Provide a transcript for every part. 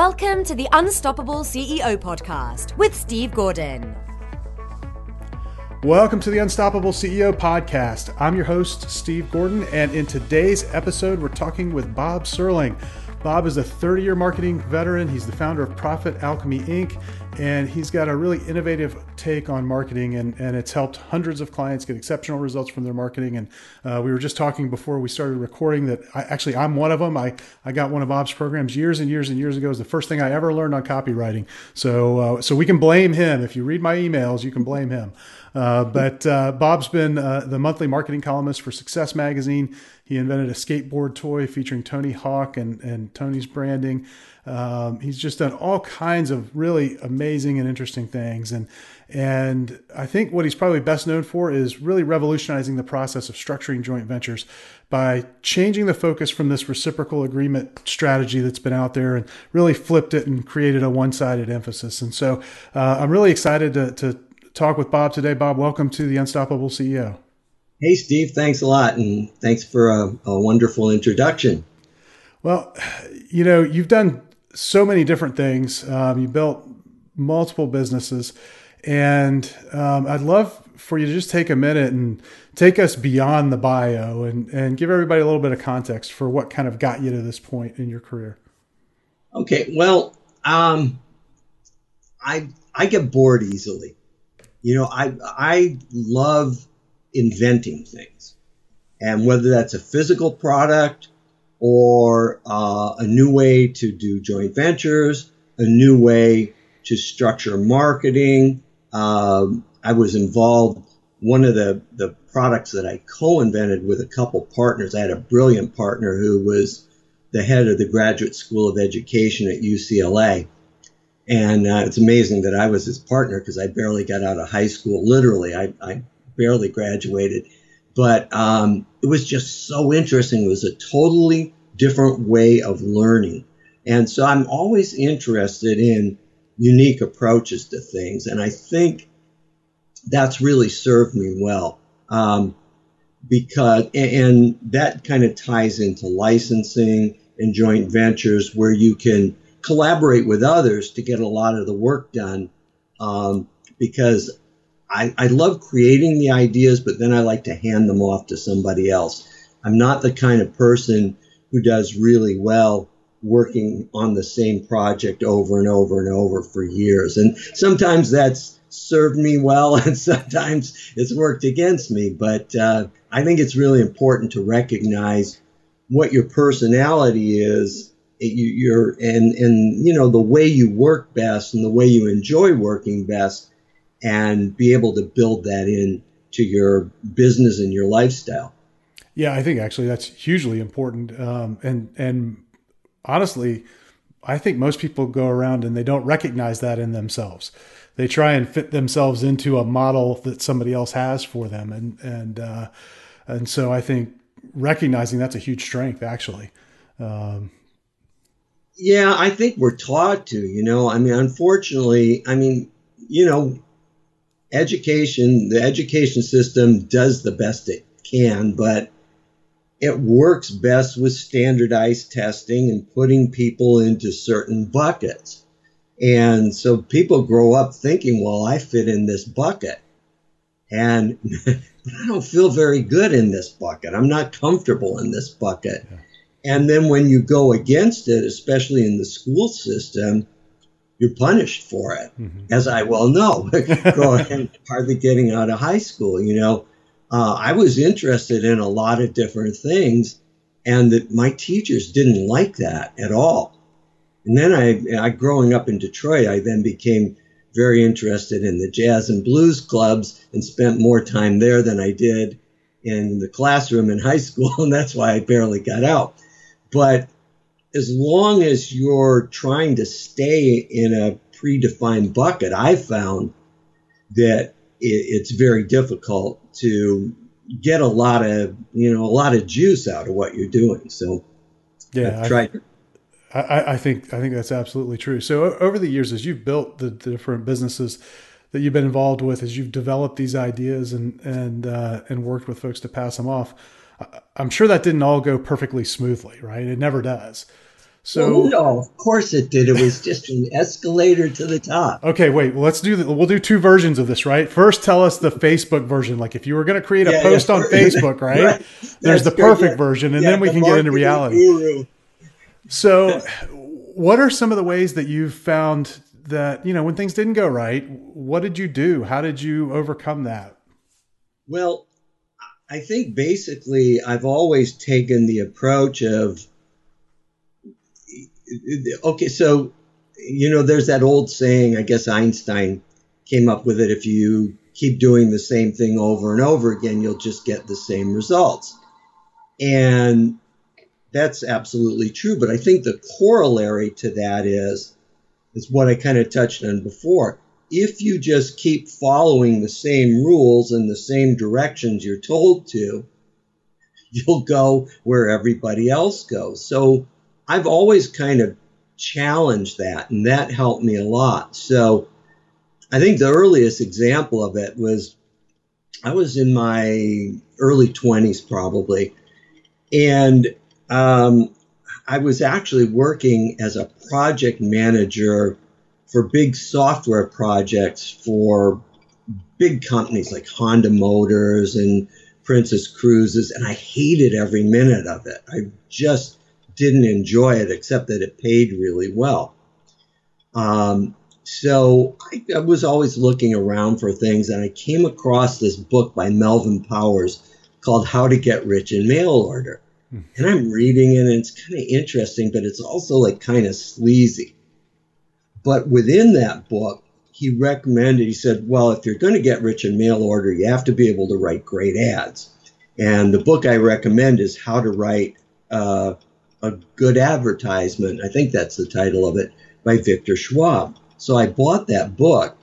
Welcome to the Unstoppable CEO podcast with Steve Gordon. Welcome to the Unstoppable CEO podcast. I'm your host, Steve Gordon, and in today's episode, we're talking with Bob Serling. Bob is a 30 year marketing veteran. He's the founder of Profit Alchemy Inc., and he's got a really innovative take on marketing, and, and it's helped hundreds of clients get exceptional results from their marketing. And uh, we were just talking before we started recording that I, actually I'm one of them. I, I got one of Bob's programs years and years and years ago. Was the first thing I ever learned on copywriting. So, uh, so we can blame him. If you read my emails, you can blame him. Uh, but uh, Bob's been uh, the monthly marketing columnist for Success Magazine. He invented a skateboard toy featuring Tony Hawk and, and Tony's branding. Um, he's just done all kinds of really amazing and interesting things. And, and I think what he's probably best known for is really revolutionizing the process of structuring joint ventures by changing the focus from this reciprocal agreement strategy that's been out there and really flipped it and created a one sided emphasis. And so uh, I'm really excited to, to talk with Bob today. Bob, welcome to the Unstoppable CEO. Hey, Steve, thanks a lot. And thanks for a, a wonderful introduction. Well, you know, you've done so many different things. Um, you built multiple businesses. And um, I'd love for you to just take a minute and take us beyond the bio and, and give everybody a little bit of context for what kind of got you to this point in your career. Okay. Well, um, I, I get bored easily. You know, I, I love inventing things. And whether that's a physical product or uh, a new way to do joint ventures, a new way to structure marketing. Um, I was involved. One of the, the products that I co-invented with a couple partners. I had a brilliant partner who was the head of the Graduate School of Education at UCLA. And uh, it's amazing that I was his partner because I barely got out of high school. Literally, I, I barely graduated. But um, it was just so interesting. It was a totally different way of learning. And so I'm always interested in unique approaches to things. And I think that's really served me well. Um, because, and that kind of ties into licensing and joint ventures where you can collaborate with others to get a lot of the work done. Um, because I, I love creating the ideas, but then I like to hand them off to somebody else. I'm not the kind of person who does really well working on the same project over and over and over for years. And sometimes that's served me well, and sometimes it's worked against me. But uh, I think it's really important to recognize what your personality is. You, are and and you know the way you work best and the way you enjoy working best, and be able to build that in to your business and your lifestyle. Yeah, I think actually that's hugely important. Um, and and honestly, I think most people go around and they don't recognize that in themselves. They try and fit themselves into a model that somebody else has for them, and and uh, and so I think recognizing that's a huge strength, actually. Um, yeah, I think we're taught to. You know, I mean, unfortunately, I mean, you know, education, the education system does the best it can, but it works best with standardized testing and putting people into certain buckets. And so people grow up thinking, well, I fit in this bucket. And I don't feel very good in this bucket. I'm not comfortable in this bucket. Yeah. And then when you go against it, especially in the school system, you're punished for it, mm-hmm. as I well know, growing, hardly getting out of high school. You know, uh, I was interested in a lot of different things, and that my teachers didn't like that at all. And then I, I, growing up in Detroit, I then became very interested in the jazz and blues clubs and spent more time there than I did in the classroom in high school, and that's why I barely got out. But as long as you're trying to stay in a predefined bucket, I found that it's very difficult to get a lot of you know a lot of juice out of what you're doing. So yeah, I try. I, I, think I think that's absolutely true. So over the years, as you've built the, the, different businesses that you've been involved with, as you've developed these ideas and and uh, and worked with folks to pass them off, I'm sure that didn't all go perfectly smoothly, right? It never does. So well, no, of course it did. It was just an escalator to the top. Okay, wait. Let's do. The, we'll do two versions of this, right? First, tell us the Facebook version. Like if you were going to create a Yeah, post yeah. on Facebook, right? Right. There's That's the good, perfect yeah. version, and then we the can get into reality. guru. So, what are some of the ways that you've found that you know when things didn't go right? What did you do? How did you overcome that? Well, I think basically I've always taken the approach of okay, so you know, there's that old saying, I guess Einstein came up with it if you keep doing the same thing over and over again, you'll just get the same results. And that's absolutely true, but I think the corollary to that is is what I kind of touched on before. If you just keep following the same rules and the same directions you're told to, you'll go where everybody else goes. So I've always kind of challenged that, and that helped me a lot. So I think the earliest example of it was I was in my early 20s, probably, and um, I was actually working as a project manager for big software projects for big companies like Honda Motors and Princess Cruises, and I hated every minute of it. I just didn't enjoy it, except that it paid really well. Um, so I, I was always looking around for things, and I came across this book by Melvin Powers called How to Get Rich in Mail Order. And I'm reading it, and it's kind of interesting, but it's also like kind of sleazy. But within that book, he recommended, he said, well, if you're going to get rich in mail order, you have to be able to write great ads. And the book I recommend is How to Write uh, a Good Advertisement. I think that's the title of it by Victor Schwab. So I bought that book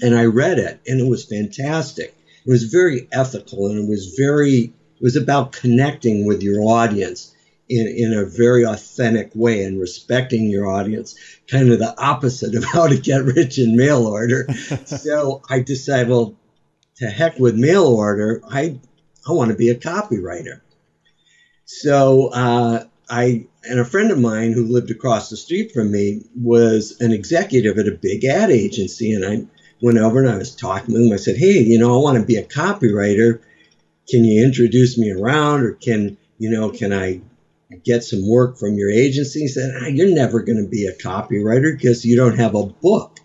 and I read it, and it was fantastic. It was very ethical and it was very, it was about connecting with your audience in, in a very authentic way and respecting your audience, kind of the opposite of how to get rich in mail order. so I decided, well, to heck with mail order, I, I want to be a copywriter. So uh, I and a friend of mine who lived across the street from me was an executive at a big ad agency, and I went over and I was talking with him. I said, "Hey, you know, I want to be a copywriter. Can you introduce me around, or can you know, can I get some work from your agency?" He said, ah, "You're never going to be a copywriter because you don't have a book."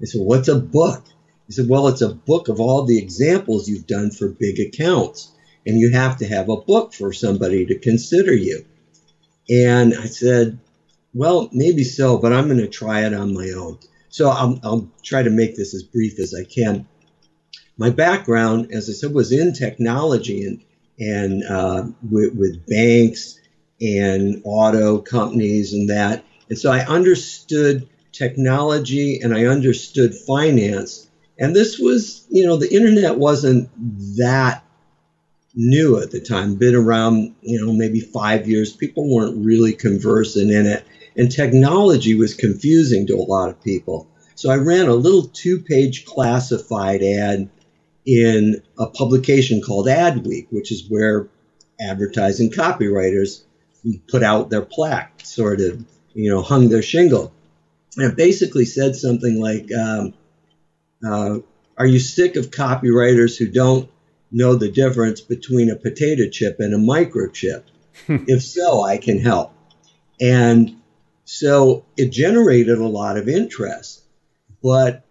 I said, "What's a book?" He said, "Well, it's a book of all the examples you've done for big accounts." And you have to have a book for somebody to consider you. And I said, well, maybe so, but I'm going to try it on my own. So I'll, I'll, try to make this as brief as I can. My background, as I said, was in technology and, and uh, with, with banks and auto companies and that. And so I understood technology and I understood finance. And this was, you know, the internet wasn't that new at the time, been around, you know, maybe five years. People weren't really conversant in it. And technology was confusing to a lot of people. So I ran a little two page classified ad in a publication called Adweek, which is where advertising copywriters put out their plaque, sort of, you know, hung their shingle. And it basically said something like, um, uh, Are you sick of copywriters who don't know the difference between a potato chip and a microchip? if so, I can help. And so it generated a lot of interest. But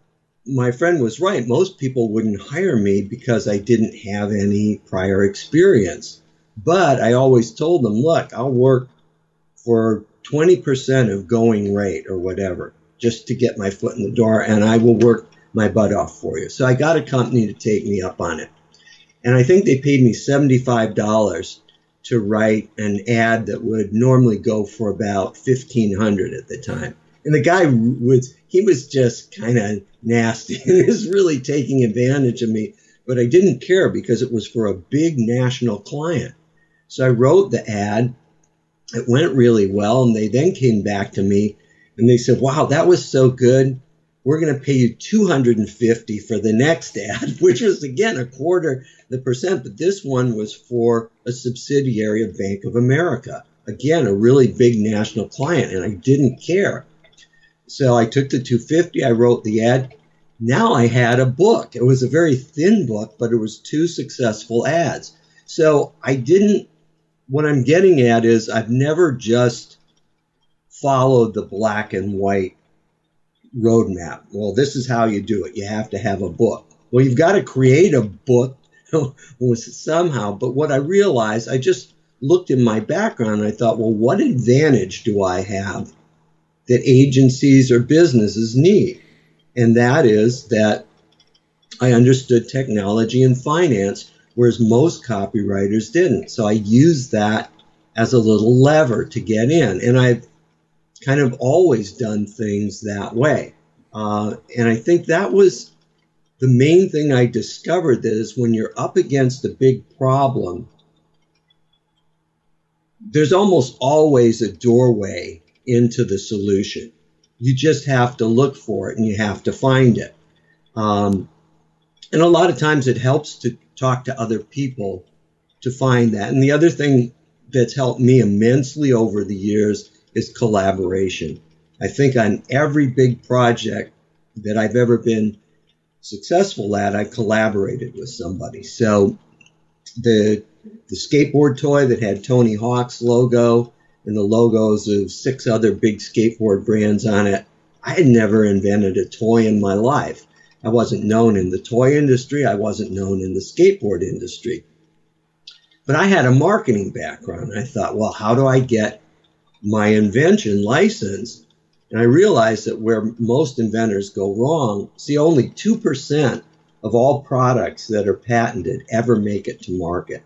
my friend was right. Most people wouldn't hire me because I didn't have any prior experience. But I always told them, look, I'll work for 20% of going rate or whatever just to get my foot in the door and I will work my butt off for you. So I got a company to take me up on it. And I think they paid me $75 to write an ad that would normally go for about 1500 at the time. And the guy was he was just kind of nasty. he was really taking advantage of me, but I didn't care because it was for a big national client. So I wrote the ad. It went really well and they then came back to me and they said, "Wow, that was so good we're going to pay you 250 for the next ad, which was again a quarter the percent, but this one was for a subsidiary of Bank of America, again, a really big national client, and I didn't care. So I took the 250, I wrote the ad. Now I had a book. It was a very thin book, but it was two successful ads. So I didn't, what I'm getting at is I've never just followed the black and white roadmap. Well, this is how you do it. You have to have a book. Well, you've got to create a book somehow. But what I realized, I just looked in my background and I thought, well, what advantage do I have that agencies or businesses need? And that is that I understood technology and finance, whereas most copywriters didn't. So I used that as a little lever to get in. And I've kind of always done things that way. Uh, and I think that was the main thing I discovered that is when you're up against a big problem, there's almost always a doorway into the solution. You just have to look for it and you have to find it. Um, and a lot of times it helps to talk to other people to find that. And the other thing that's helped me immensely over the years is collaboration. I think on every big project that I've ever been successful at, I collaborated with somebody. So the the skateboard toy that had Tony Hawk's logo and the logos of six other big skateboard brands on it. I had never invented a toy in my life. I wasn't known in the toy industry. I wasn't known in the skateboard industry. But I had a marketing background. I thought, well, how do I get my invention licensed? And I realized that where most inventors go wrong, see, only 2% of all products that are patented ever make it to market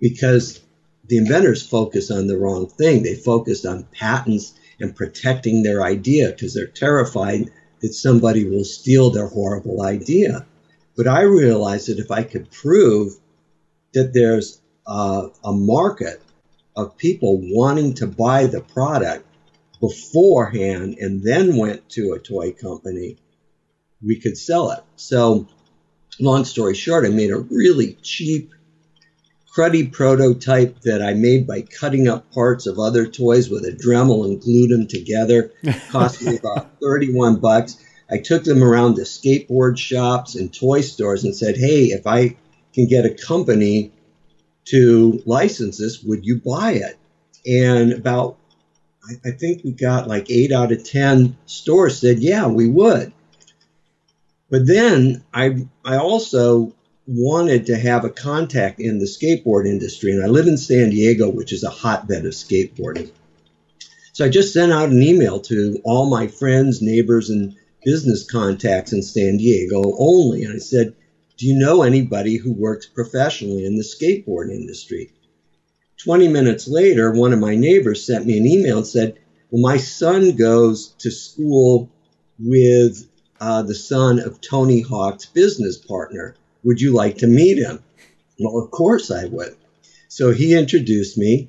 because the inventors focus on the wrong thing. They focus on patents and protecting their idea because they're terrified that somebody will steal their horrible idea. But I realized that if I could prove that there's a, a market of people wanting to buy the product beforehand and then went to a toy company, we could sell it. So, long story short, I made a really cheap cruddy prototype that I made by cutting up parts of other toys with a Dremel and glued them together. Cost me about 31 bucks. I took them around to skateboard shops and toy stores and said, hey, if I can get a company to license this, would you buy it? And about, I, I think we got like eight out of 10 stores said, yeah, we would. But then I, I also wanted to have a contact in the skateboard industry, and I live in San Diego, which is a hotbed of skateboarding. So I just sent out an email to all my friends, neighbors, and business contacts in San Diego only. And I said, Do you know anybody who works professionally in the skateboard industry? 20 minutes later, one of my neighbors sent me an email and said, Well, my son goes to school with uh, the son of Tony Hawk's business partner. Would you like to meet him? Well, of course I would. So he introduced me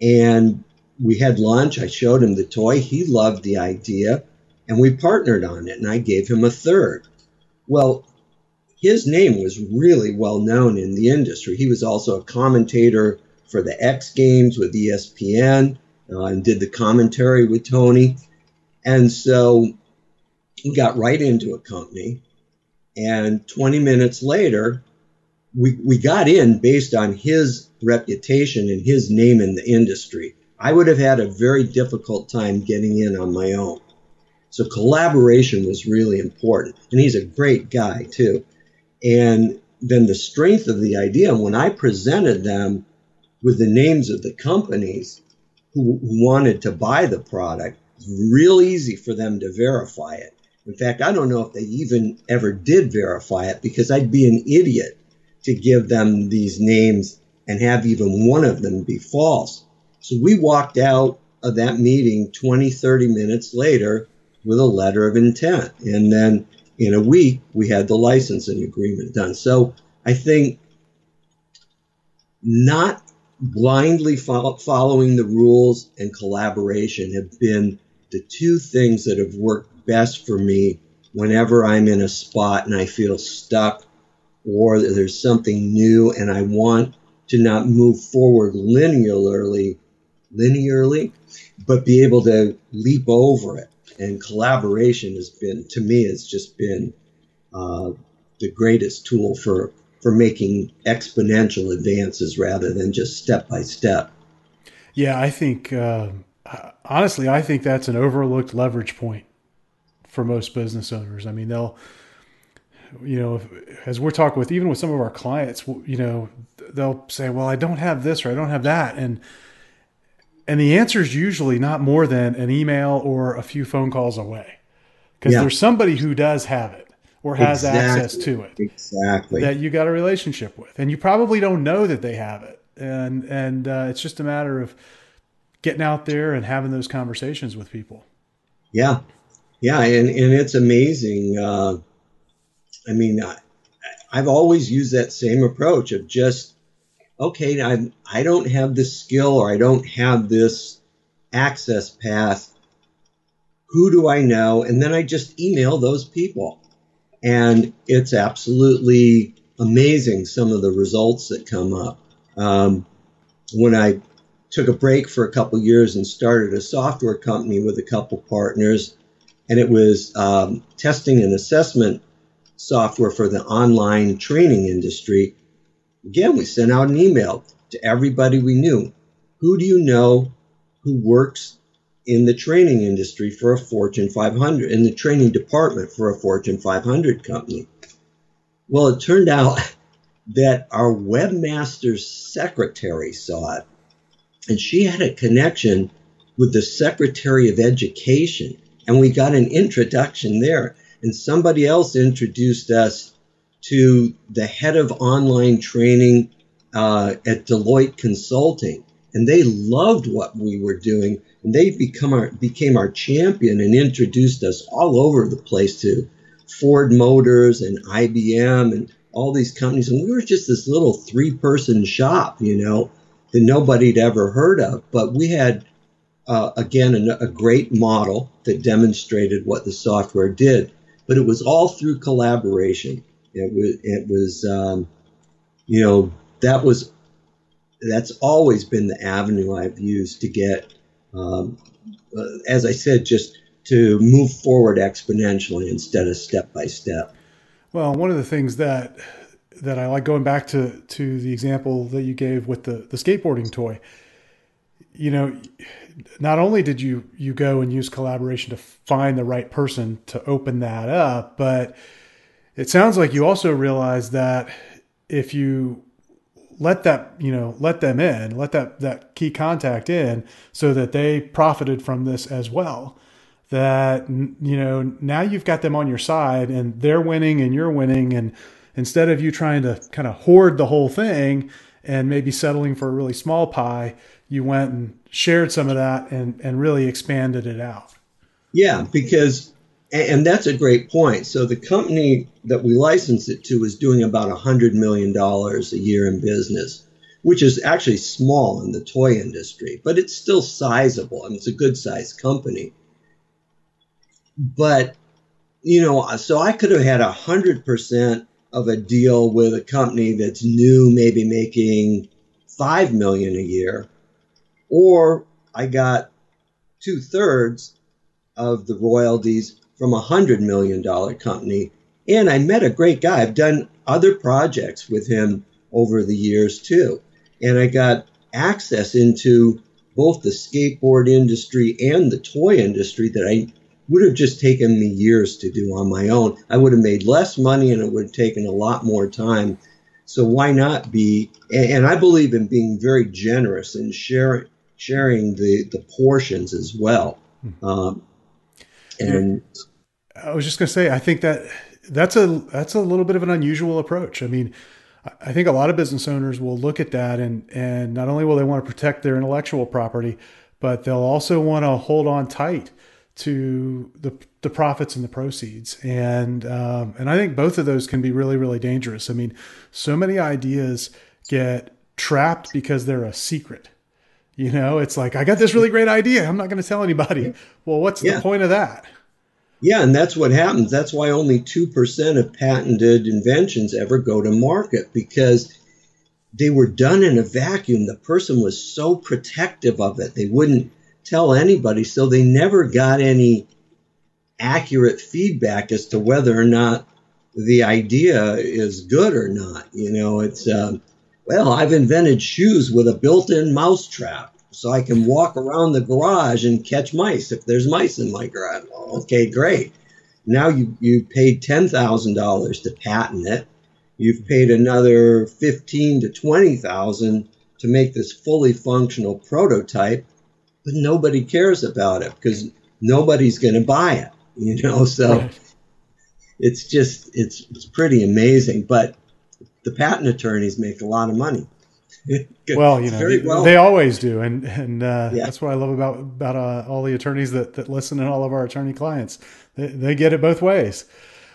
and we had lunch. I showed him the toy. He loved the idea and we partnered on it and I gave him a third. Well, his name was really well known in the industry. He was also a commentator for the X Games with ESPN uh, and did the commentary with Tony. And so we got right into a company. And 20 minutes later, we, we got in based on his reputation and his name in the industry. I would have had a very difficult time getting in on my own. So collaboration was really important. And he's a great guy, too. And then the strength of the idea, when I presented them with the names of the companies who, wanted to buy the product, real easy for them to verify it. In fact, I don't know if they even ever did verify it because I'd be an idiot to give them these names and have even one of them be false. So we walked out of that meeting 20, 30 minutes later with a letter of intent. And then in a week, we had the licensing agreement done. So I think not blindly following the rules and collaboration have been the two things that have worked best for me whenever I'm in a spot and I feel stuck or there's something new and I want to not move forward linearly linearly, but be able to leap over it. And collaboration has been, to me, has just been uh, the greatest tool for for making exponential advances rather than just step by step. Yeah, I think uh, honestly, I think that's an overlooked leverage point for most business owners. I mean, they'll, you know, as we're talking with even with some of our clients, you know, they'll say, "Well, I don't have this or I don't have that," and and the answer is usually not more than an email or a few phone calls away, because yeah. there's somebody who does have it or has exactly. access to it. Exactly. That you got a relationship with, and you probably don't know that they have it, and and uh, it's just a matter of getting out there and having those conversations with people. Yeah, yeah, and and it's amazing. Uh, I mean, I, I've always used that same approach of just okay, I I don't have this skill or I don't have this access path. Who do I know? And then I just email those people and it's absolutely amazing some of the results that come up. Um, when I took a break for a couple years and started a software company with a couple partners, and it was um, testing and assessment software for the online training industry. Again, we sent out an email to everybody we knew. Who do you know who works in the training industry for a Fortune 500, in the training department for a Fortune 500 company. Well, it turned out that our webmaster's secretary saw it, and she had a connection with the Secretary of Education, and we got an introduction there. And somebody else introduced us to the head of online training uh, at Deloitte Consulting, and they loved what we were doing and they become our became our champion and introduced us all over the place to Ford Motors and IBM and all these companies. And we were just this little three person shop, you know, that nobody'd ever heard of. But we had, uh, again, a, a, great model that demonstrated what the software did. But it was all through collaboration. It was, it was um, you know, that was, that's always been the avenue I've used to get um, uh, as I said, just to move forward exponentially instead of step by step. Well, one of the things that that I like going back to to the example that you gave with the the skateboarding toy. You know, not only did you you go and use collaboration to find the right person to open that up, but it sounds like you also realized that if you let that you know let them in let that that key contact in so that they profited from this as well that you know now you've got them on your side and they're winning and you're winning. And instead of you trying to kind of hoard the whole thing and maybe settling for a really small pie you went and shared some of that and and really expanded it out yeah because and that's a great point. So the company that we licensed it to is doing about $100 million a year in business, which is actually small in the toy industry, but it's still sizable. Mean, it's a good sized company. But, you know, so I could have had 100% of a deal with a company that's new, maybe making 5 million a year, or I got two thirds of the royalties from a hundred million dollar company. And I met a great guy. I've done other projects with him over the years too. And I got access into both the skateboard industry and the toy industry that I would have just taken me years to do on my own. I would have made less money and it would have taken a lot more time. So why not be? And I believe in being very generous and sharing sharing the the portions as well. Hmm. Um, and I was just going to say, I think that that's a that's a little bit of an unusual approach. I mean, I think a lot of business owners will look at that and and not only will they want to protect their intellectual property, but they'll also want to hold on tight to the the profits and the proceeds. And um, and I think both of those can be really really dangerous. I mean, so many ideas get trapped because they're a secret. You know, it's like I got this really great idea. I'm not going to tell anybody. Well, what's yeah. the point of that? Yeah, and that's what happens. That's why only 2% of patented inventions ever go to market because they were done in a vacuum. The person was so protective of it, they wouldn't tell anybody, so they never got any accurate feedback as to whether or not the idea is good or not. You know, it's um, well, I've invented shoes with a built-in mouse trap, so I can walk around the garage and catch mice if there's mice in my garage. Well, okay, great. Now you you paid ten thousand dollars to patent it. You've paid another fifteen to twenty thousand to make this fully functional prototype, but nobody cares about it because nobody's going to buy it. You know, so. Right it's just it's it's pretty amazing. But the patent attorneys make a lot of money. well, you know, they, well. they, always do, and and uh, yeah. that's what I love about about uh, all the attorneys that that listen and all of our attorney clients. They, they get it both ways.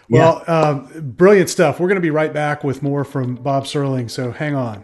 Well, yeah. um, brilliant stuff. We're going to be right back with more from Bob Serling, so hang on.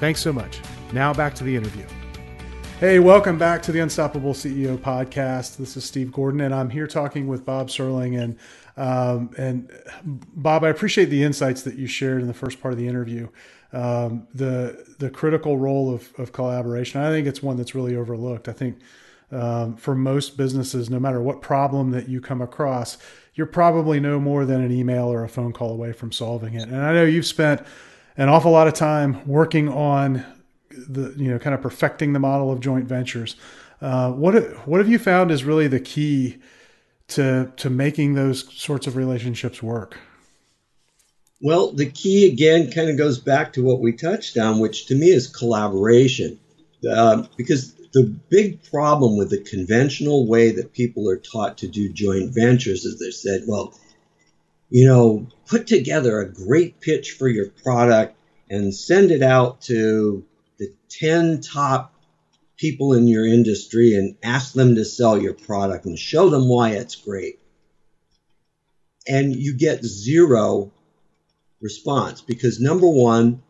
Thanks so much. Now back to the interview. Hey, welcome back to the Unstoppable CEO podcast. This is Steve Gordon, and I'm here talking with Bob Serling. And um, and Bob, I appreciate the insights that you shared in the first part of the interview. Um, the the critical role of, of collaboration. I think it's one that's really overlooked. I think um, for most businesses, no matter what problem that you come across, you're probably no more than an email or a phone call away from solving it. And I know you've spent an awful lot of time working on the you know kind of perfecting the model of joint ventures. Uh, what what have you found is really the key to to making those sorts of relationships work? Well, the key again kind of goes back to what we touched on, which to me is collaboration. Uh, because the big problem with the conventional way that people are taught to do joint ventures is they said, well, you know, put together a great pitch for your product and send it out to the 10 top people in your industry and ask them to sell your product and show them why it's great. And you get zero response because number one,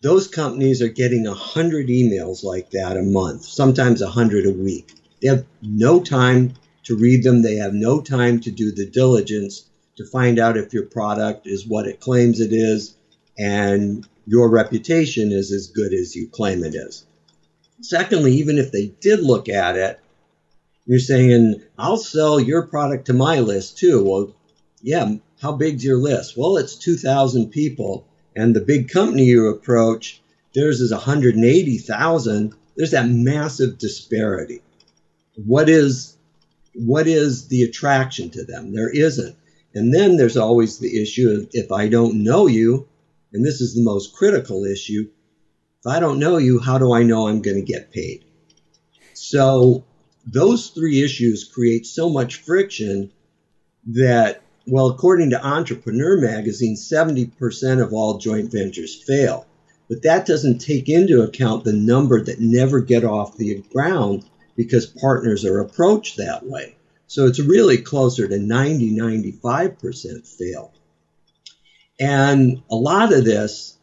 those companies are getting 100 emails like that a month, sometimes 100 a week. They have no time to read them, they have no time to do the diligence to find out if your product is what it claims it is and your reputation is as good as you claim it is. Secondly, even if they did look at it, you're saying, I'll sell your product to my list too. Well, yeah, how big's your list? Well, it's 2,000 people. And the big company you approach, theirs is 180,000. There's that massive disparity. What is what is the attraction to them? There isn't. And then there's always the issue of if I don't know you, and this is the most critical issue, if I don't know you, how do I know I'm going to get paid? So those three issues create so much friction that, well, according to Entrepreneur Magazine, 70% of all joint ventures fail. But that doesn't take into account the number that never get off the ground because partners are approached that way. So it's really closer to 90, 95% fail. And a lot of this,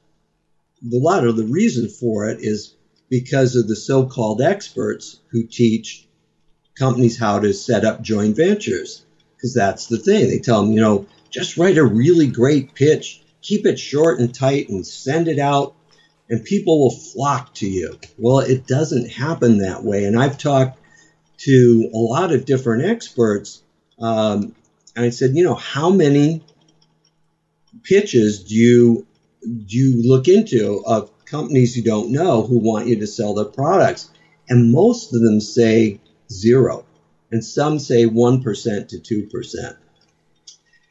a lot of the reason for it is because of the so called experts who teach companies how to set up joint ventures. Because that's the thing. They tell them, you know, just write a really great pitch, keep it short and tight, and send it out, and people will flock to you. Well, it doesn't happen that way. And I've talked to a lot of different experts. Um, and I said, you know, how many pitches do you do you look into of companies you don't know who want you to sell their products? And most of them say zero, and some say one percent to two percent.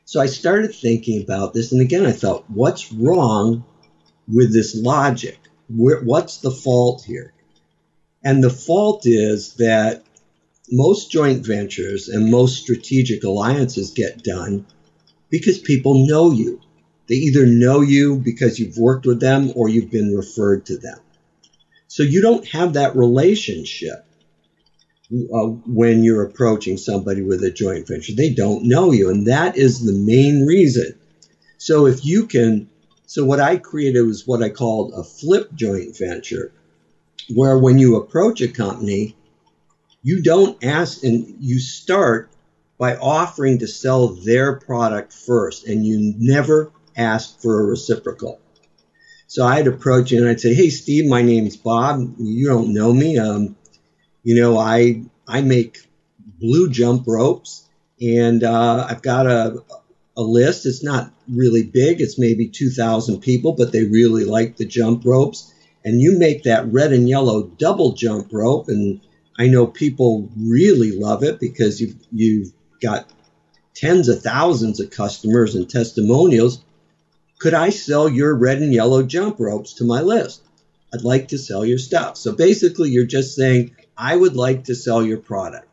So I started thinking about this, and again, I thought, what's wrong with this logic? What's the fault here? And the fault is that most joint ventures and most strategic alliances get done because people know you. They either know you because you've worked with them or you've been referred to them. So you don't have that relationship uh, when you're approaching somebody with a joint venture. They don't know you, and that is the main reason. So if you can, so what I created was what I called a flip joint venture, where when you approach a company, you don't ask and you start by offering to sell their product first, and you never ask for a reciprocal. So I'd approach and I'd say, "Hey, Steve, my name's Bob. You don't know me. Um, you know, I I make blue jump ropes, and uh, I've got a a list. It's not really big. It's maybe 2,000 people, but they really like the jump ropes. And you make that red and yellow double jump rope, and I know people really love it because you've you've got tens of thousands of customers and testimonials. Could I sell your red and yellow jump ropes to my list? I'd like to sell your stuff. So basically, you're just saying, I would like to sell your product.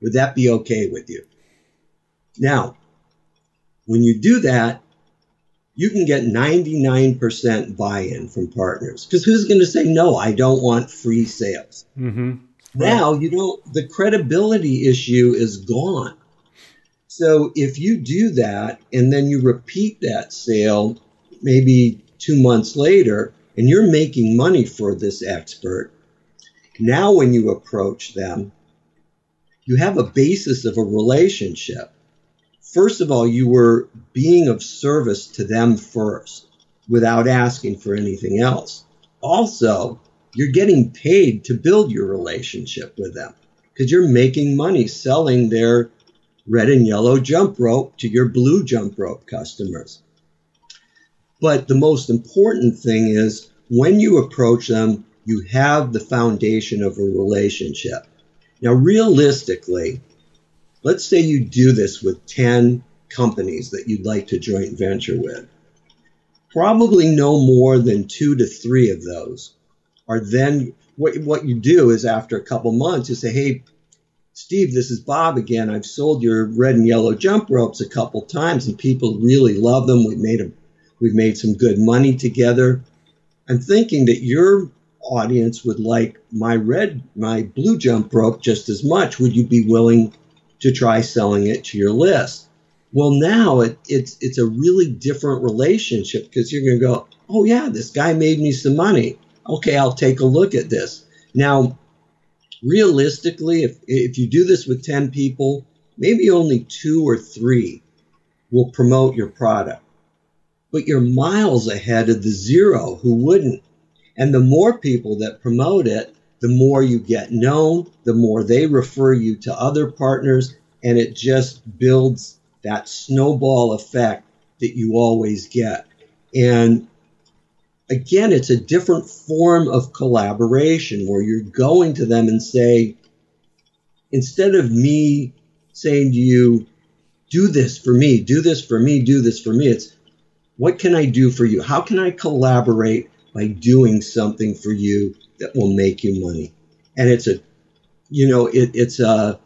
Would that be okay with you? Now, when you do that, you can get 99% buy in from partners. Because who's going to say, no, I don't want free sales? Mm-hmm. Now, you know, the credibility issue is gone. So if you do that and then you repeat that sale maybe two months later and you're making money for this expert, now when you approach them, you have a basis of a relationship first of all, you were being of service to them first without asking for anything else. Also, you're getting paid to build your relationship with them because you're making money selling their red and yellow jump rope to your blue jump rope customers. But the most important thing is when you approach them, you have the foundation of a relationship. Now, realistically, let's say you do this with 10 companies that you'd like to joint venture with. Probably no more than two to three of those are then what, what you do is after a couple months, you say, Hey, Steve, this is Bob again. I've sold your red and yellow jump ropes a couple times and people really love them. We've made a, we've made some good money together. I'm thinking that your audience would like my red, my blue jump rope just as much. Would you be willing to try selling it to your list. Well, now it, it's it's a really different relationship because you're going to go, oh yeah, this guy made me some money. Okay, I'll take a look at this. Now, realistically, if if you do this with ten people, maybe only two or three will promote your product, but you're miles ahead of the zero who wouldn't. And the more people that promote it, the more you get known, the more they refer you to other partners, and it just builds that snowball effect that you always get. And again, it's a different form of collaboration where you're going to them and say, instead of me saying to you, do this for me, do this for me, do this for me, it's what can I do for you? How can I collaborate by doing something for you that will make you money. And it's a, you know, it, it's a,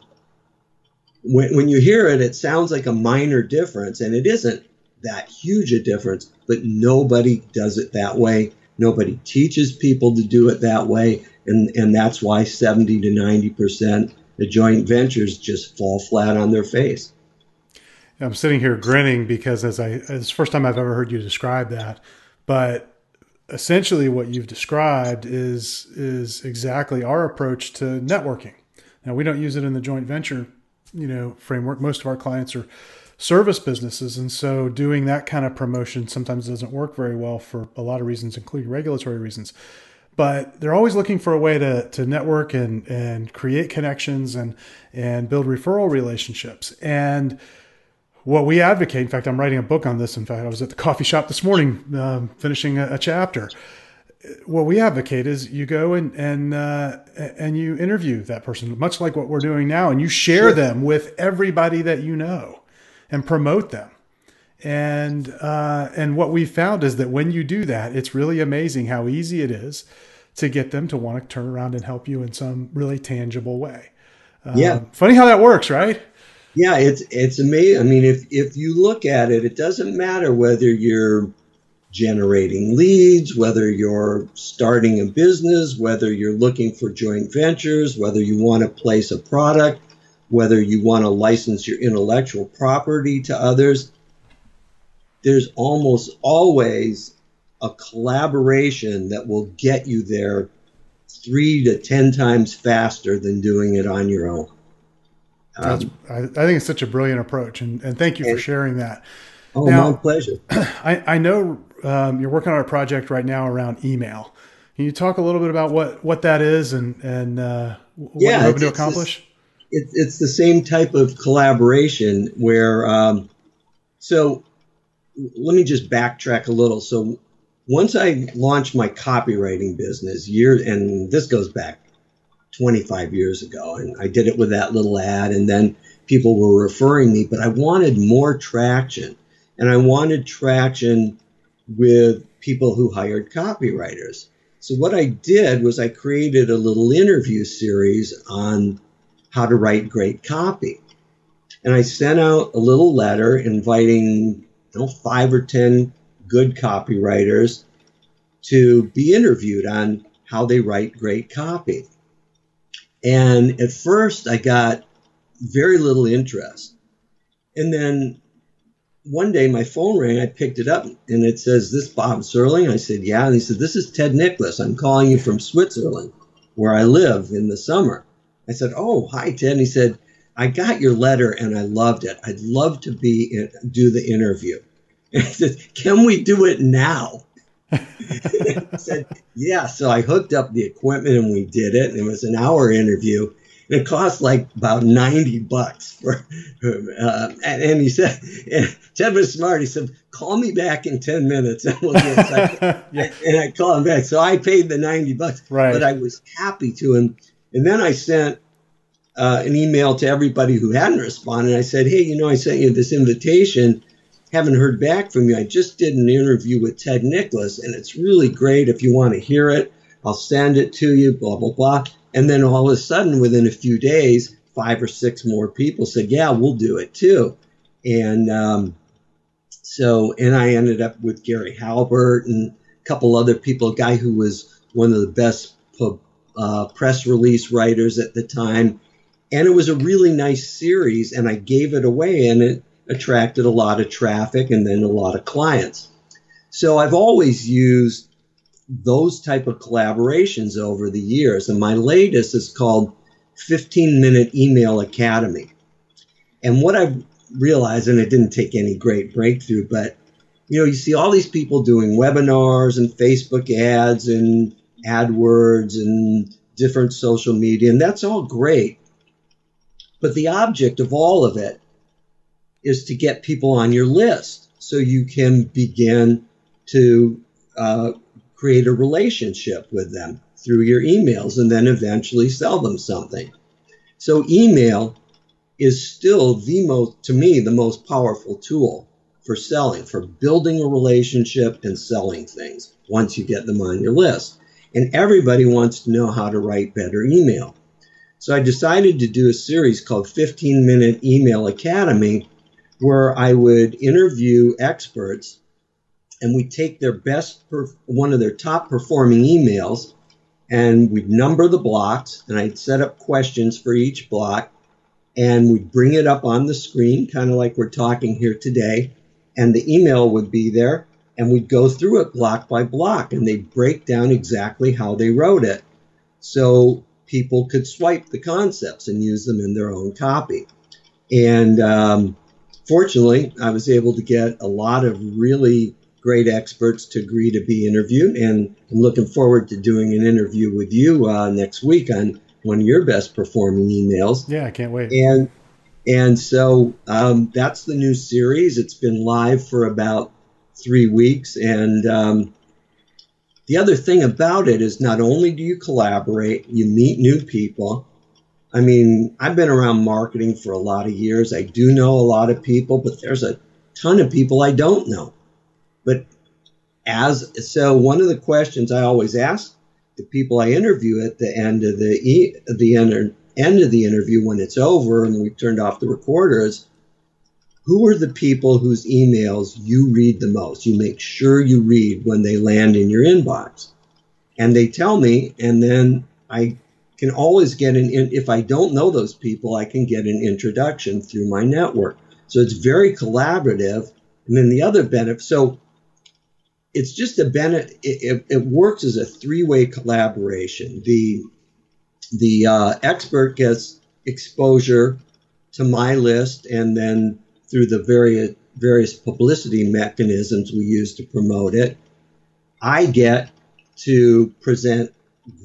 when, when you hear it, it sounds like a minor difference, and it isn't that huge a difference, but nobody does it that way. Nobody teaches people to do it that way. And, and that's why 70 to 90% the joint ventures just fall flat on their face. I'm sitting here grinning because as I, it's the first time I've ever heard you describe that, but essentially what you've described is is exactly our approach to networking. Now we don't use it in the joint venture, you know, framework. Most of our clients are service businesses, and so doing that kind of promotion sometimes doesn't work very well for a lot of reasons, including regulatory reasons. But they're always looking for a way to to network and and create connections and and build referral relationships and what we advocate. In fact, I'm writing a book on this. In fact, I was at the coffee shop this morning um, finishing a, a, chapter. What we advocate is you go and and uh, and you interview that person, much like what we're doing now, and you share sure. them with everybody that you know, and promote them. And uh, and what we found is that when you do that, it's really amazing how easy it is to get them to want to turn around and help you in some really tangible way. Um, yeah, funny how that works, right? Yeah, it's it's amazing. I mean, if if you look at it, it doesn't matter whether you're generating leads, whether you're starting a business, whether you're looking for joint ventures, whether you want to place a product, whether you want to license your intellectual property to others. There's almost always a collaboration that will get you there three to ten times faster than doing it on your own. Um, I, I, think it's such a brilliant approach, and, and thank you and, for sharing that. Oh, now, my pleasure. I, I know um, you're working on a project right now around email. Can you talk a little bit about what, what that is and, and uh, what yeah, you're hoping to accomplish? It's, it's the same type of collaboration where, um, so let me just backtrack a little. So once I launched my copywriting business, year, and this goes back 25 years ago, and I did it with that little ad, and then people were referring me, but I wanted more traction, and I wanted traction with people who hired copywriters. So what I did was I created a little interview series on how to write great copy. And I sent out a little letter inviting you know, five or 10 good copywriters to be interviewed on how they write great copy. And at first, I got very little interest. And then one day my phone rang. I picked it up and it says, This Bob Serling? I said, Yeah. And he said, This is Ted Nicholas. I'm calling you from Switzerland, where I live in the summer. I said, Oh, hi, Ted. He said, I got your letter and I loved it. I'd love to be in, do the interview. And he said, Can we do it now? I said, Yeah. So I hooked up the equipment and we did it. And it was an hour interview. And it cost like about 90 bucks for, uh, and, and, he said, and Ted was smart. He said, call me back in 10 minutes and we'll get yeah. And I called him back. So I paid the 90 bucks, right. but I was happy to. And, and then I sent uh, an email to everybody who hadn't responded. I said, Hey, you know, I sent you this invitation. Haven't heard back from you. I just did an interview with Ted Nicholas, and it's really great. If you want to hear it, I'll send it to you, blah, blah, blah. And then all of a sudden, within a few days, five or six more people said, Yeah, we'll do it too. And um, so, and I ended up with Gary Halbert and a couple other people, a guy who was one of the best uh, press release writers at the time. And it was a really nice series, and I gave it away, and it attracted a lot of traffic and then a lot of clients. So I've always used those type of collaborations over the years, and my latest is called 15 Minute Email Academy. And what I've realized, and it didn't take any great breakthrough, but you know, you see all these people doing webinars and Facebook ads and AdWords and different social media, and that's all great. But the object of all of it is to get people on your list so you can begin to uh, create a relationship with them through your emails and then eventually sell them something. So, email is still the most, to me, the most powerful tool for selling, for building a relationship and selling things once you get them on your list. And everybody wants to know how to write better email. So I decided to do a series called 15 Minute Email Academy, where I would interview experts and we take their best, one of their top performing emails, and we'd number the blocks, and I'd set up questions for each block, and we'd bring it up on the screen, kind of like we're talking here today, and the email would be there, and we'd go through it block by block, and they'd break down exactly how they wrote it. So people could swipe the concepts and use them in their own copy. And um, fortunately, I was able to get a lot of really great experts to agree to be interviewed. And I'm looking forward to doing an interview with you uh, next week on one of your best performing emails. Yeah, I can't wait. And and so um, that's the new series. It's been live for about three weeks. And um, the other thing about it is not only do you collaborate, you meet new people. I mean, I've been around marketing for a lot of years. I do know a lot of people, but there's a ton of people I don't know. But as so, one of the questions I always ask the people I interview at the end of the the end end of the interview when it's over and we've turned off the recorder is who are the people whose emails you read the most? You make sure you read when they land in your inbox. And they tell me, and then I can always get an, if I don't know those people, I can get an introduction through my network. So it's very collaborative. And then the other benefit, so it's just a benefit, it, it, works as a three way collaboration. The, the uh, expert gets exposure to my list and then through the various various publicity mechanisms we use to promote it, I get to present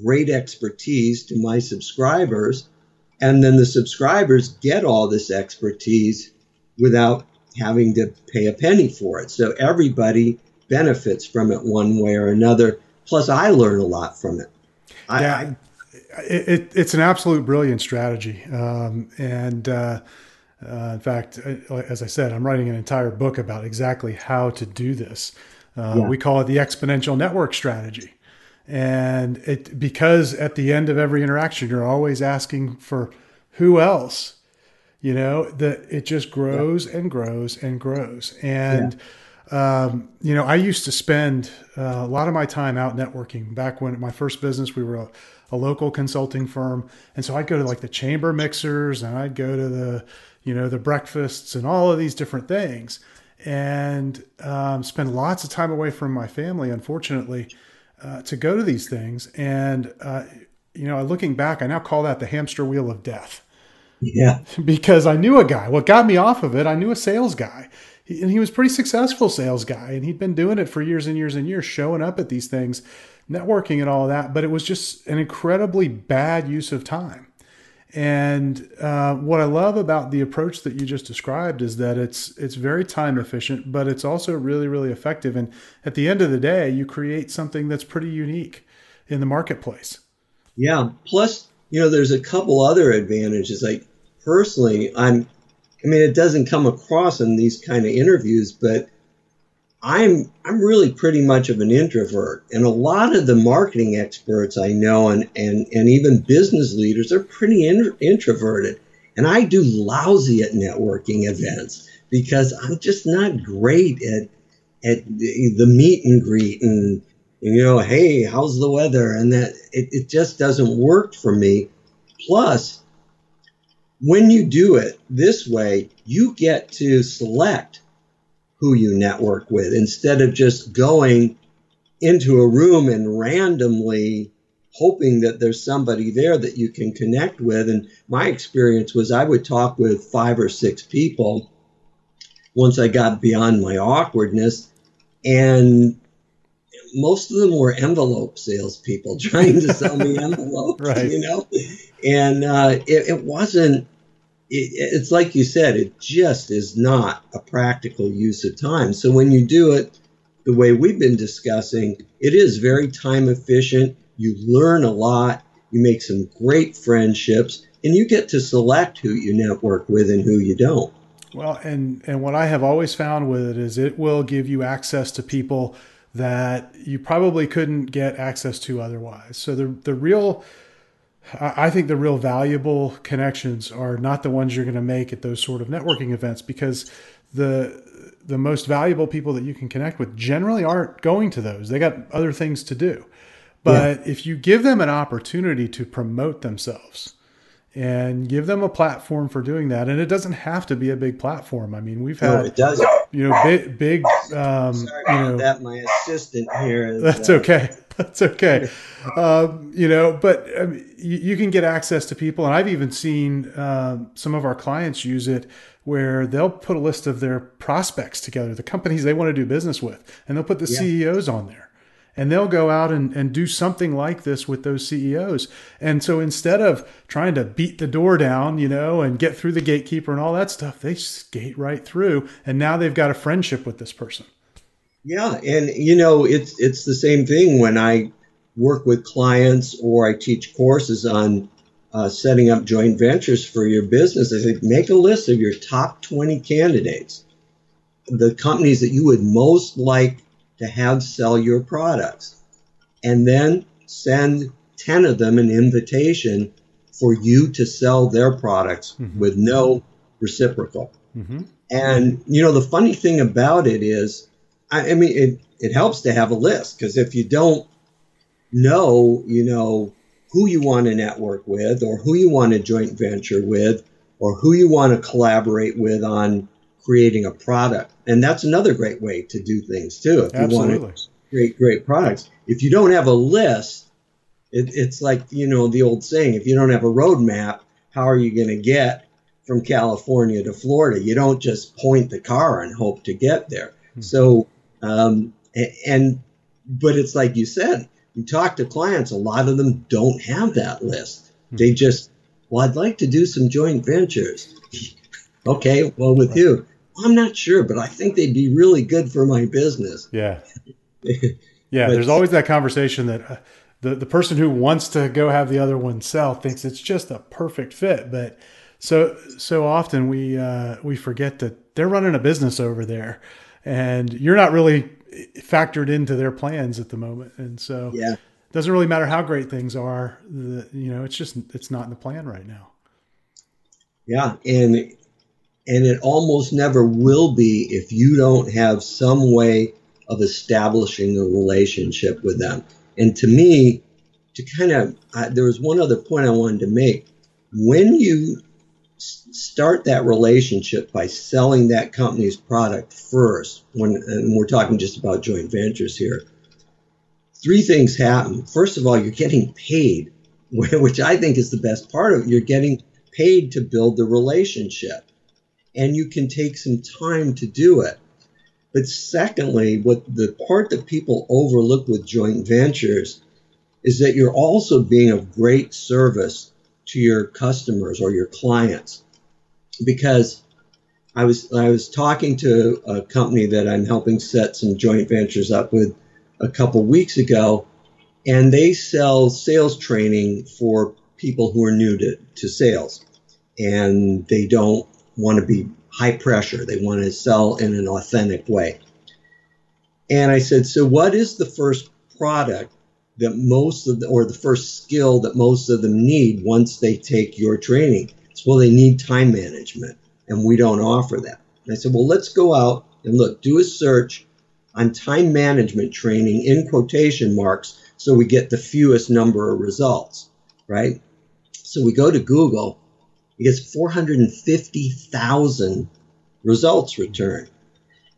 great expertise to my subscribers, and then the subscribers get all this expertise without having to pay a penny for it. So everybody benefits from it one way or another. Plus, I learn a lot from it. Yeah, I, it, it's an absolute brilliant strategy, um, and. Uh, uh, in fact, as I said, I'm writing an entire book about exactly how to do this. Uh, yeah. We call it the exponential network strategy. And it because at the end of every interaction, you're always asking for who else. You know, that it just grows yeah. and grows and grows. And yeah. um, you know, I used to spend uh, a lot of my time out networking. Back when my first business, we were a, a local consulting firm, and so I'd go to like the chamber mixers, and I'd go to the you know, the breakfasts and all of these different things, and um, spend lots of time away from my family, unfortunately, uh, to go to these things. And, uh, you know, looking back, I now call that the hamster wheel of death. Yeah. Because I knew a guy. What got me off of it, I knew a sales guy. He, and he was pretty successful sales guy. And he'd been doing it for years and years and years, showing up at these things, networking and all of that. But it was just an incredibly bad use of time. And uh, what I love about the approach that you just described is that it's it's very time efficient, but it's also really really effective. And at the end of the day, you create something that's pretty unique in the marketplace. Yeah. Plus, you know, there's a couple other advantages. Like personally, I'm. I mean, it doesn't come across in these kind of interviews, but I'm I'm really pretty much of an introvert, and a lot of the marketing experts I know, and and and even business leaders, are pretty in, introverted, and I do lousy at networking events because I'm just not great at at the, the meet and greet and you know, hey, how's the weather, and that it, it just doesn't work for me. Plus, when you do it this way, you get to select who you network with instead of just going into a room and randomly hoping that there's somebody there that you can connect with. And my experience was I would talk with five or six people once I got beyond my awkwardness. And most of them were envelope salespeople trying to sell me envelopes, right. you know? And uh, it, it wasn't it, it's like you said, it just is not a practical use of time. So when you do it the way we've been discussing, it is very time efficient. You learn a lot, you make some great friendships, and you get to select who you network with and who you don't. Well, and and what I have always found with it is it will give you access to people that you probably couldn't get access to otherwise. So the the real I think the real valuable connections are not the ones you're going to make at those sort of networking events because the the most valuable people that you can connect with generally aren't going to those. They got other things to do. But yeah. if you give them an opportunity to promote themselves and give them a platform for doing that, and it doesn't have to be a big platform. I mean, we've had no, it does. you know big big um, Sorry you know that my assistant here is, that's uh, okay that's okay. Um, you know, but um, you, you, can get access to people, and I've even seen uh, some of our clients use it where they'll put a list of their prospects together, the companies they want to do business with, and they'll put the yeah. CEOs on there. And they'll go out and, and do something like this with those CEOs. And so instead of trying to beat the door down, you know, and get through the gatekeeper and all that stuff, they skate right through. And now they've got a friendship with this person. Yeah, and you know, it's it's the same thing when I work with clients or I teach courses on uh, setting up joint ventures for your business. I say make a list of your top 20 candidates, the companies that you would most like to have sell your products, and then send 10 of them an invitation for you to sell their products mm-hmm. with no reciprocal. Mm-hmm. And you know the funny thing about it is, I, I mean, it it helps to have a list because if you don't know, you know, who you want to network with or who you want to joint venture with or who you want to collaborate with on creating a product. And that's another great way to do things too. If Absolutely. you want to create great products. If you don't have a list, it, it's like, you know, the old saying, if you don't have a roadmap, how are you going to get from California to Florida? You don't just point the car and hope to get there. Mm-hmm. So, um, and, but it's like you said, you talk to clients, a lot of them don't have that list. Mm-hmm. They just, well, I'd like to do some joint ventures. okay, well, with right. you, I'm not sure, but I think they'd be really good for my business. Yeah. Yeah. but, there's always that conversation that uh, the, the person who wants to go have the other one sell thinks it's just a perfect fit. But so, so often we, uh, we forget that they're running a business over there and you're not really factored into their plans at the moment. And so yeah. it doesn't really matter how great things are. The, you know, it's just, it's not in the plan right now. Yeah. And, and it almost never will be if you don't have some way of establishing a relationship with them. And to me, to kind of, uh, there was one other point I wanted to make. When you start that relationship by selling that company's product first, when and we're talking just about joint ventures here, three things happen. First of all, you're getting paid, which I think is the best part of it. You're getting paid to build the relationship, and you can take some time to do it. But secondly, what the part that people overlook with joint ventures is that you're also being of great service to your customers or your clients because I was I was talking to a company that I'm helping set some joint ventures up with a couple weeks ago, and they sell sales training for people who are new to, to sales, and they don't want to be high pressure. They want to sell in an authentic way. And I said, so what is the first product that most of the, or the first skill that most of them need once they take your training? Well, they need time management, and we don't offer that. And I said, well, let's go out and look, do a search on time management training in quotation marks so we get the fewest number of results, right? So we go to Google, it gets 450,000 results returned.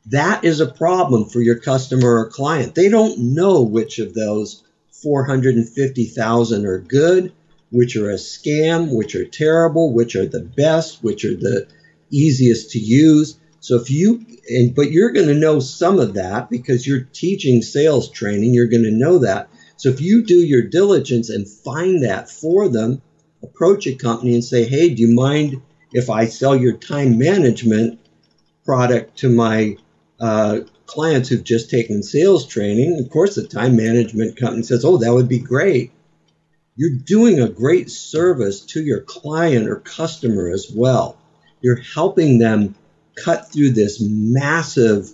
That is a problem for your customer or client. They don't know which of those 450,000 are good which are a scam, which are terrible, which are the best, which are the easiest to use. So if you, and, but you're going to know some of that because you're teaching sales training, you're going to know that. So if you do your diligence and find that for them, approach a company and say, hey, do you mind if I sell your time management product to my uh, clients who've just taken sales training? Of course, the time management company says, oh, that would be great you're doing a great service to your client or customer as well. You're helping them cut through this massive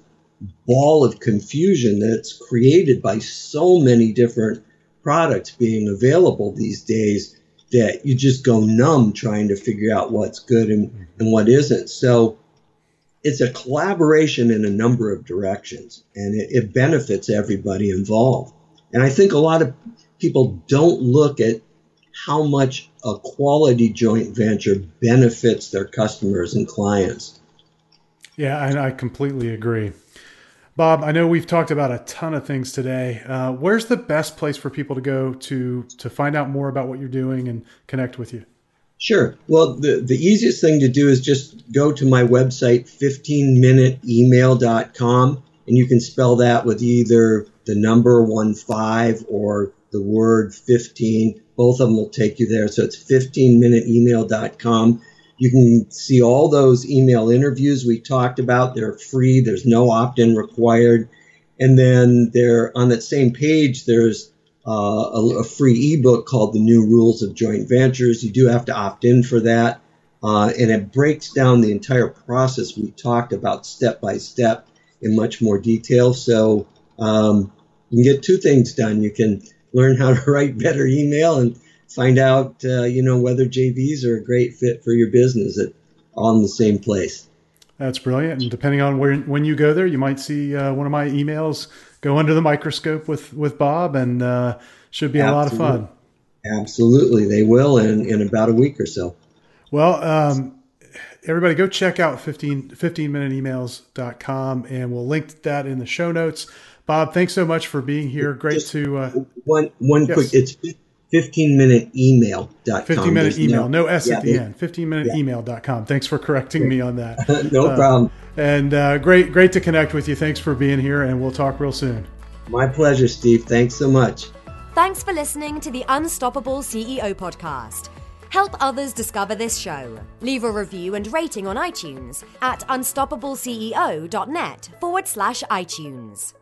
ball of confusion that's created by so many different products being available these days that you just go numb trying to figure out what's good and, and what isn't. So it's a collaboration in a number of directions and it, it benefits everybody involved. And I think a lot of people don't look at how much a quality joint venture benefits their customers and clients. Yeah, I, I completely agree. Bob, I know we've talked about a ton of things today. Uh, where's the best place for people to go to to find out more about what you're doing and connect with you? Sure. Well, the, the easiest thing to do is just go to my website, 15minuteemail.com, and you can spell that with either the number one five or the word 15. Both of them will take you there. So it's 15minuteemail.com. You can see all those email interviews we talked about. They're free. There's no opt-in required. And then there on that same page, there's uh, a, a, free ebook called The New Rules of Joint Ventures. You do have to opt in for that. Uh, and it breaks down the entire process we talked about step by step in much more detail. So um, you can get two things done. You can learn how to write better email and find out, uh, you know, whether JVs are a great fit for your business at all in the same place. That's brilliant. And depending on where when you go there, you might see uh, one of my emails go under the microscope with with Bob, and uh, should be Absolutely. a lot of fun. Absolutely, they will in in about a week or so. Well, um, everybody go check out 15, 15minuteemails.com and we'll link that in the show notes. Bob, thanks so much for being here. Great Just to uh, one one yes. quick. It's 15 minute email.com. 15 minute email, no, no S yeah, at the end. 15 minute yeah. email.com. Thanks for correcting me on that. no uh, problem. And uh, great, great to connect with you. Thanks for being here, and we'll talk real soon. My pleasure, Steve. Thanks so much. Thanks for listening to the Unstoppable CEO podcast. Help others discover this show. Leave a review and rating on iTunes at unstoppableceo.net forward slash iTunes.